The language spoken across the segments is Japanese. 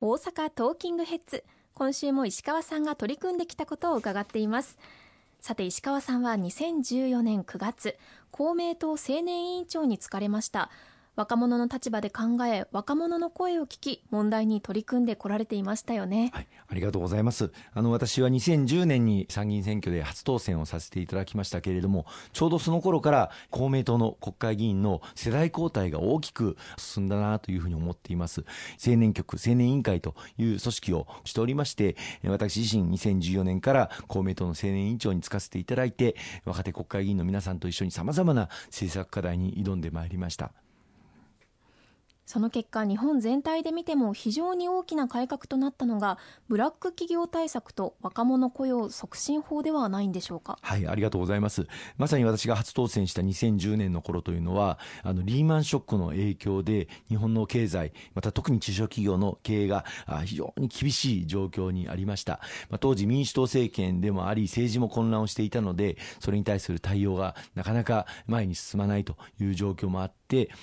大阪トーキングヘッズ。今週も石川さんが取り組んできたことを伺っています。さて石川さんは2014年9月公明党青年委員長に就かれました。若者の立場で考え若者の声を聞き問題に取り組んでこられていましたよね、はい、ありがとうございます。あの私は2010年に参議院選挙で初当選をさせていただきましたけれどもちょうどその頃から公明党の国会議員の世代交代が大きく進んだなというふうに思っています。青年局青年委員会という組織をしておりまして私自身2014年から公明党の青年委員長に就かせていただいて若手国会議員の皆さんと一緒にさまざまな政策課題に挑んでまいりました。その結果日本全体で見ても非常に大きな改革となったのがブラック企業対策と若者雇用促進法ではないんでしょうか？はいありがとうございます。まさに私が初当選した2010年の頃というのはあのリーマンショックの影響で日本の経済また特に中小企業の経営が非常に厳しい状況にありました、まあ、当時民主党政権でもあり政治も混乱をしていたのでそれに対する対応がなかなか前に進まないという状況もあって、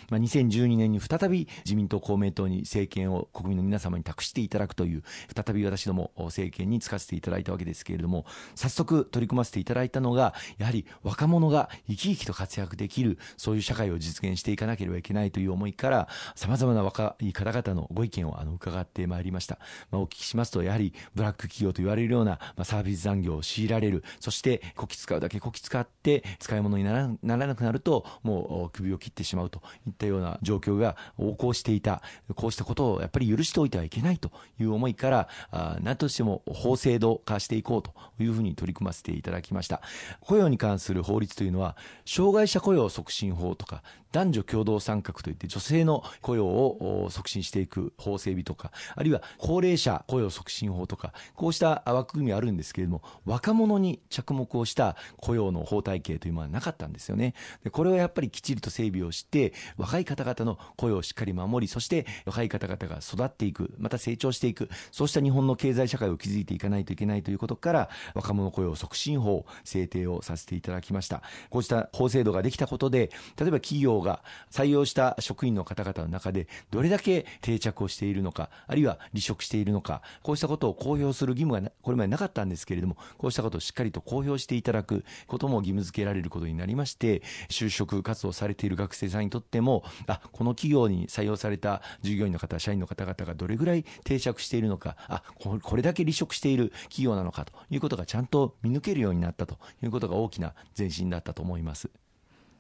まあ、2012年に再び自民党、公明党に政権を国民の皆様に託していただくという、再び私ども政権に就かせていただいたわけですけれども、早速取り組ませていただいたのが、やはり若者が生き生きと活躍できる、そういう社会を実現していかなければいけないという思いから、さまざまな若い方々のご意見をあの伺ってまいりました。まあ、お聞きしますと、やはりブラック企業と言われるような、まあ、サービス残業を強いられる、そしてこき使うだけこき使って、使い物にならなくなると、もう首を切ってしまうとといったような状況が横行していた、こうしたことをやっぱり許しておいてはいけないという思いか。ら、あ何としても法制度化していこうというふうに取り組ませていただきました。雇用に関する法律というのは、障害者雇用促進法とか、男女共同参画といって女性の雇用を促進していく法整備とか、あるいは高齢者雇用促進法とか、こうした枠組みあるんですけれども、若者に着目をした雇用の法体系というものはなか。ったんですよね。でこれはやっぱりきっちりと整備をして、若い方々の雇用をしっかり守り、そして若い方々が育っていく、また成長していく、そうした日本の経済社会を築いていかないといけないということから、若者雇用促進法制定をさせていただきました。こうした法制度ができたことで、例えば企業が採用した職員の方々の中で、どれだけ定着をしているのか、あるいは離職しているのか、こうしたことを公表する義務がこれまでなかったんですけれども、こうしたことをしっかりと公表していただくことも義務付けられることになりまして、就職活動されている学生さんにとっても、あ、この企業に採用された従業員の方、社員の方々がどれぐらい定着しているのか、あ、これだけ離職している企業なのかということがちゃんと見抜けるようになったということが大きな前進だったと思います。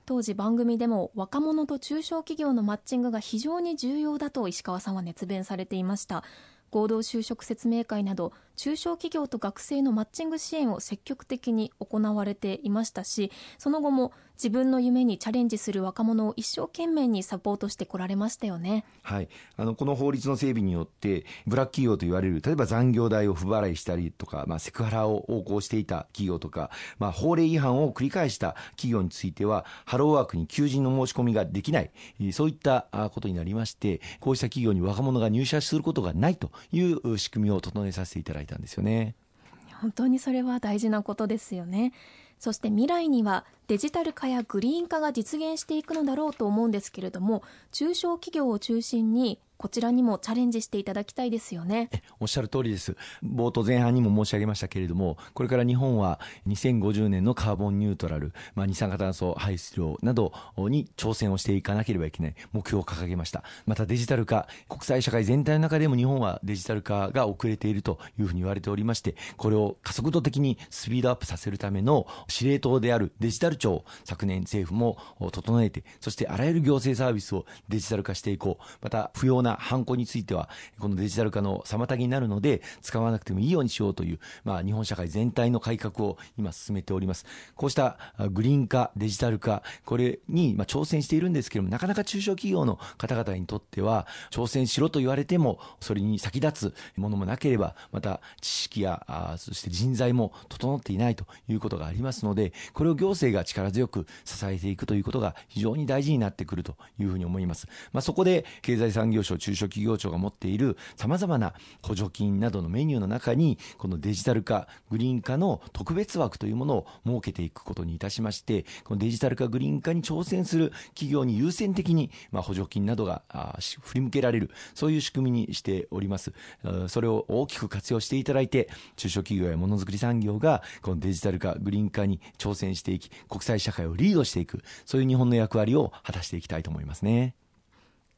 当時番組でも若者と中小企業のマッチングが非常に重要だと石川さんは熱弁されていました合同就職説明会など中小企業と学生のマッチング支援を積極的に行われていましたしその後も自分の夢にチャレンジする若者を一生懸命にサポートしてこられましたよね。はい、あのこの法律の整備によってブラック企業と言われる例えば残業代を不払いしたりとか、まあ、セクハラを横行していた企業とか、まあ、法令違反を繰り返した企業についてはハローワークに求人の申し込みができないそういったことになりましてこうした企業に若者が入社することがないという仕組みを整えさせていただいいたんですよね。本当にそれは大事なことですよね。そして未来にはデジタル化やグリーン化が実現していくのだろうと思うんですけれども中小企業を中心にこちらにもチャレンジしていただきたいですよね。おっしゃる通りです。冒頭前半にも申し上げましたけれどもこれから日本は2050年のカーボンニュートラル、まあ、二酸化炭素排出量などに挑戦をしていかなければいけない目標を掲げました。またデジタル化国際社会全体の中でも日本はデジタル化が遅れているというふうに言われておりましてこれを加速度的にスピードアップさせるための司令塔であるデジタル庁を昨年政府も整えてそしてあらゆる行政サービスをデジタル化していこう。また不要なハンコについては、このデジタル化の妨げになるので、使わなくてもいいようにしようという、まあ、日本社会全体の改革を今進めております。こうしたグリーン化、デジタル化、これにまあ挑戦しているんですけれども、なかなか中小企業の方々にとっては、挑戦しろと言われても、それに先立つものもなければ、また知識や、あそして人材も整っていないということがありますので、これを行政が力強く支えていくということが非常に大事になってくるというふうに思います。まあ、そこで経済産業省庁中小企業庁が持っているさまざまな補助金などのメニューの中にこのデジタル化グリーン化の特別枠というものを設けていくことにいたしましてこのデジタル化グリーン化に挑戦する企業に優先的に、ま、補助金などが振り向けられるそういう仕組みにしておりますそれを大きく活用していただいて中小企業やものづくり産業がこのデジタル化グリーン化に挑戦していき国際社会をリードしていくそういう日本の役割を果たしていきたいと思いますね。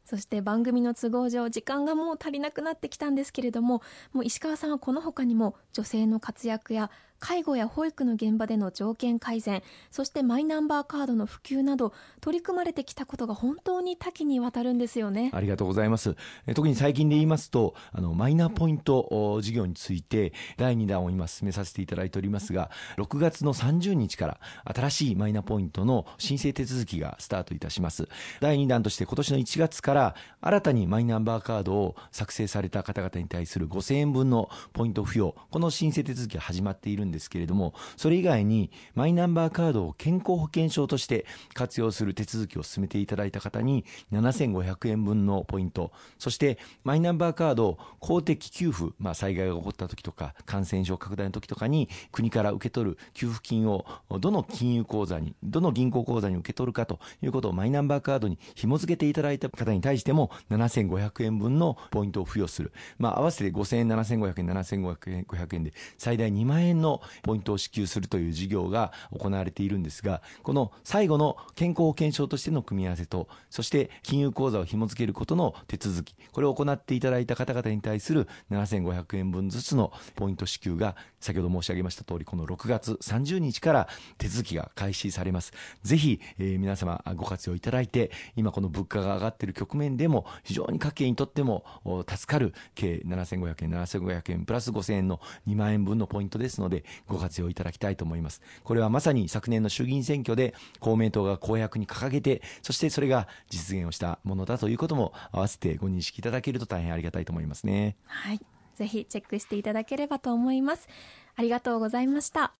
そして番組の都合上時間がもう足りなくなってきたんですけれどももう石川さんはこの他にも女性の活躍や介護や保育の現場での条件改善そしてマイナンバーカードの普及など取り組まれてきたことが本当に多岐にわたるんですよね。ありがとうございます。特に最近で言いますとあのマイナポイント事業について第2弾を今進めさせていただいておりますが6月の30日から新しいマイナポイントの申請手続きがスタートいたします。第2弾として今年の1月から新たにマイナンバーカードを作成された方々に対する5000円分のポイント付与この申請手続きが始まっているんですけれども、それ以外にマイナンバーカードを健康保険証として活用する手続きを進めていただいた方に7500円分のポイント、そしてマイナンバーカードを公的給付、まあ、災害が起こった時とか感染症拡大の時とかに国から受け取る給付金をどの金融口座に、どの銀行口座に受け取るかということをマイナンバーカードに紐付けていただいた方に対しても7500円分のポイントを付与する。まあ、合わせて5000円、7500円、7500円で最大2万円ののポイントを支給するという事業が行われているんですが、この最後の健康保険証としての組み合わせと、そして金融口座を紐付けることの手続き、これを行っていただいた方々に対する7500円分ずつのポイント支給が、先ほど申し上げました通り、この6月30日から手続きが開始されます。ぜひ、えー、皆様ご活用いただいて、今この物価が上がっている局面でも、非常に家計にとっても助かる計7500円、7500円プラス5000円の2万円分のポイントですので、ご活用いただきたいと思います。これはまさに昨年の衆議院選挙で公明党が公約に掲げて、そしてそれが実現をしたものだということも合わせてご認識いただけると大変ありがたいと思いますね。はい。ぜひチェックしていただければと思います。ありがとうございました。